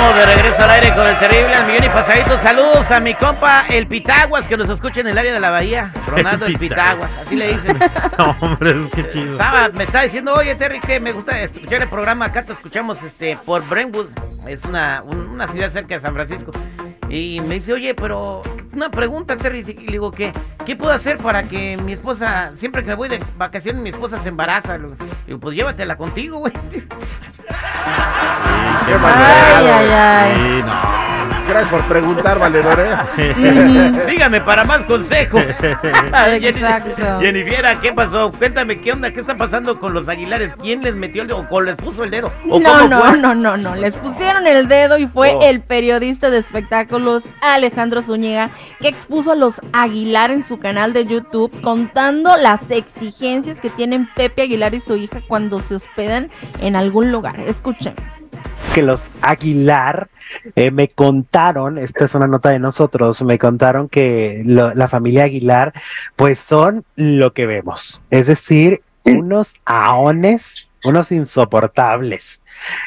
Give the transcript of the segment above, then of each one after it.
Estamos de regreso al aire con el terrible al millón y pasadito. Saludos a mi compa el Pitaguas que nos escucha en el área de la bahía. Ronaldo el Pitaguas, así le dicen. No, hombre, es que chido. Estaba, me está diciendo, oye Terry, que me gusta escuchar el programa. Acá te escuchamos este por Brentwood. Es una, un- una ciudad cerca de San Francisco. Y me dice, oye, pero una pregunta, Terry. Y le digo, ¿qué, ¿qué puedo hacer para que mi esposa, siempre que me voy de vacaciones, mi esposa se embaraza? Le digo, pues llévatela contigo, güey. Qué Ay, ay, ay. Sí, no. Gracias por preguntar, valedor, ¿eh? Dígame para más consejos. Exacto. Jennifiera, ¿qué pasó? Cuéntame, ¿qué onda? ¿Qué está pasando con los Aguilares? ¿Quién les metió el dedo? ¿O les puso el dedo? ¿O No, cómo no, fue? no, no, no. Les pusieron el dedo y fue Oh. el periodista de espectáculos Alejandro Zúñiga que expuso a los Aguilar en su canal de YouTube contando las exigencias que tienen Pepe Aguilar y su hija cuando se hospedan en algún lugar. Escuchemos. Que los Aguilar eh, me contaron, esta es una nota de nosotros, me contaron que lo- la familia Aguilar pues son lo que vemos, es decir, unos aones, unos insoportables.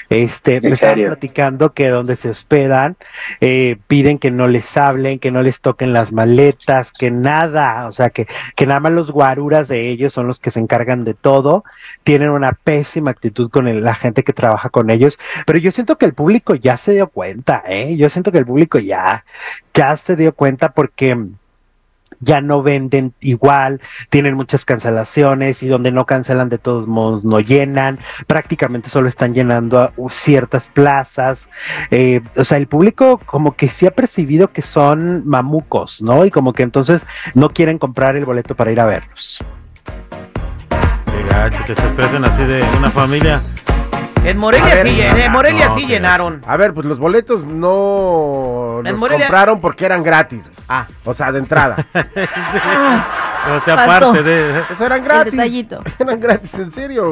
Este, me estaban platicando que donde se hospedan eh, piden que no les hablen, que no les toquen las maletas, que nada, o sea, que, que nada más los guaruras de ellos son los que se encargan de todo, tienen una pésima actitud con el- la gente que trabaja con ellos, pero yo siento que el público ya se dio cuenta, ¿eh? Yo siento que el público ya, ya se dio cuenta porque ya no venden igual, tienen muchas cancelaciones y donde no cancelan de todos modos no llenan, prácticamente solo están llenando a ciertas plazas, eh, o sea, el público como que sí ha percibido que son mamucos, ¿no? Y como que entonces no quieren comprar el boleto para ir a verlos. Así de una familia. En Morelia, ver, sí, no, en Morelia no, sí llenaron. A ver, pues los boletos no En los Morelia- compraron porque eran gratis. Ah, O sea, de entrada. Ah, O sea, Faltó. aparte de. Eso eran el gratis. detallito. Eran gratis, en serio.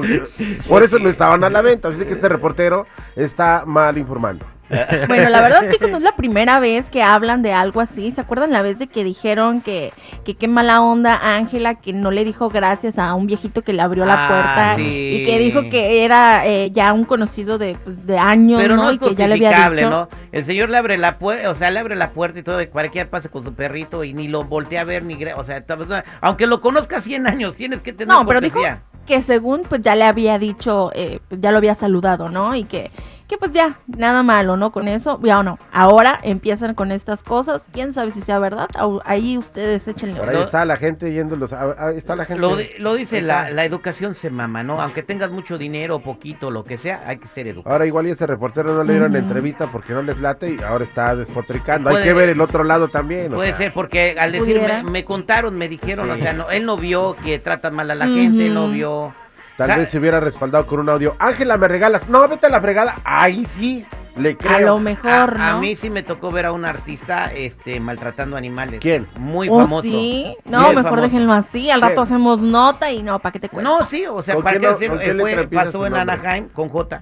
Por eso no estaban a la venta. Así que este reportero está mal informando. Bueno, la verdad, chicos, no es la primera vez que hablan de algo así. ¿Se acuerdan la vez de que dijeron que, que qué mala onda Ángela, que no le dijo gracias a un viejito que le abrió la Ah, puerta sí. y que dijo que era eh, ya un conocido de, pues, de años, pero no, ¿no? es y que ya le había dicho. ¿no? El señor le abre la puerta, o sea, le abre la puerta y todo, para que pase con su perrito y ni lo voltea a ver, ni... O sea, esta persona- aunque lo conozca 100 años, tienes que tener No, pero dijo que según pues ya le había dicho, eh, pues ya lo había saludado, ¿no? Y que, que pues ya, nada malo, ¿no? Con eso, ya o no. Ahora empiezan con estas cosas, quién sabe si sea verdad, ahí ustedes échenle. Por ahí está la gente yéndolos. a- a- está la gente. Lo, lo dice Ahí la, la educación se mama, ¿no? Aunque tengas mucho dinero, poquito, lo que sea, hay que ser educado. Ahora igual y ese reportero no le dieron Ujú. entrevista porque no les late y ahora está despotricando. Puede- Hay que ver el otro lado también. o Puede sea. ser, porque al decirme, me contaron, me dijeron, Sí. o sea, no, él no vio que tratan mal a la gente, él no Ujú. vio... Tal o sea, vez se hubiera respaldado con un audio. Ángela, ¿me regalas? No, vete a la fregada. Ahí sí, le creo. A lo mejor, a, a ¿no? mí sí me tocó ver a un artista este, maltratando animales. ¿Quién? Muy ¿Oh, famoso. sí? No, mejor famoso. déjenlo así, al rato hacemos nota y no, ¿para qué te cuento? No, sí, o sea, ¿Con para qué no- con qué eh, fue- pasó en nombre? Anaheim con J.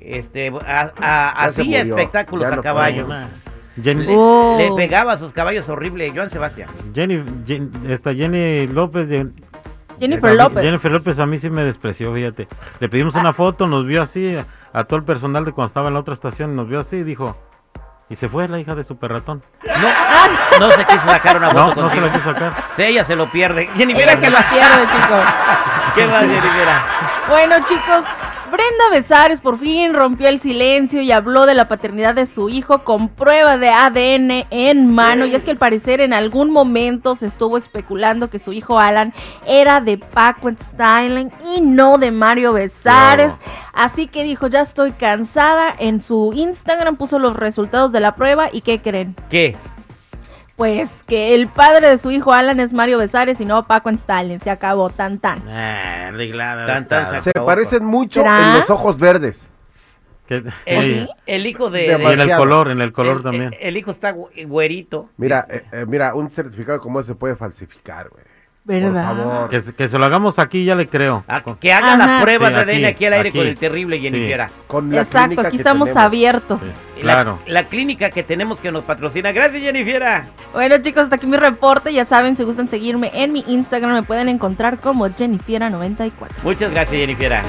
Este, a, a- murió, espectáculos ya a no caballo. Jenny, Le, Oh. le pegaba a sus caballos horrible, Joan Sebastián. Jenny, Jen- esta Jenny López. Jennifer mí- López. Jennifer López a mí sí me despreció, fíjate. Le pedimos una foto, nos vio así, a, a todo el personal de cuando estaba en la otra estación, nos vio así y dijo. Y se fue la hija de super ratón. No, no se quiso sacar una No, foto no se contigo. la quiso sacar. Sí, ella se lo pierde. Jenny, Ella se lo pierde, chicos. ¿Qué más, Jenny Vera? Bueno, chicos, Brenda Besares por fin rompió el silencio y habló de la paternidad de su hijo con prueba de ADN en mano. Y es que al parecer en algún momento se estuvo especulando que su hijo Alan era de Paco Styling y no de Mario Besares. Así que dijo, ya estoy cansada. En su Instagram puso los resultados de la prueba y ¿qué creen? ¿Qué? Pues que el padre de su hijo Alan es Mario Besares y no Paco Styling. Se acabó, tan tan. Ah, arreglada. Tan, tan, se Se acabó. parecen mucho ¿Será? en los ojos verdes. Que- El, Sí. el hijo de... Y en el color, en el color el, también. El, el hijo está güe- güerito. Mira, eh, eh, mira, un certificado como ese se puede falsificar, güey. ¿Verdad? Por favor. Que, se- que se lo hagamos aquí, ya le creo. Ah, que haga la prueba Sí, de ADN aquí, aquí al aire aquí. con el terrible Jennifer. Con la Exacto, aquí que estamos tenemos. abiertos. Sí, La- claro. La, clínica que tenemos que nos patrocina. Gracias, Jennifer. Bueno, chicos, hasta aquí mi reporte. Ya saben, si gustan seguirme en mi Instagram, me pueden encontrar como Jennifiera94. Muchas gracias, Jennifer.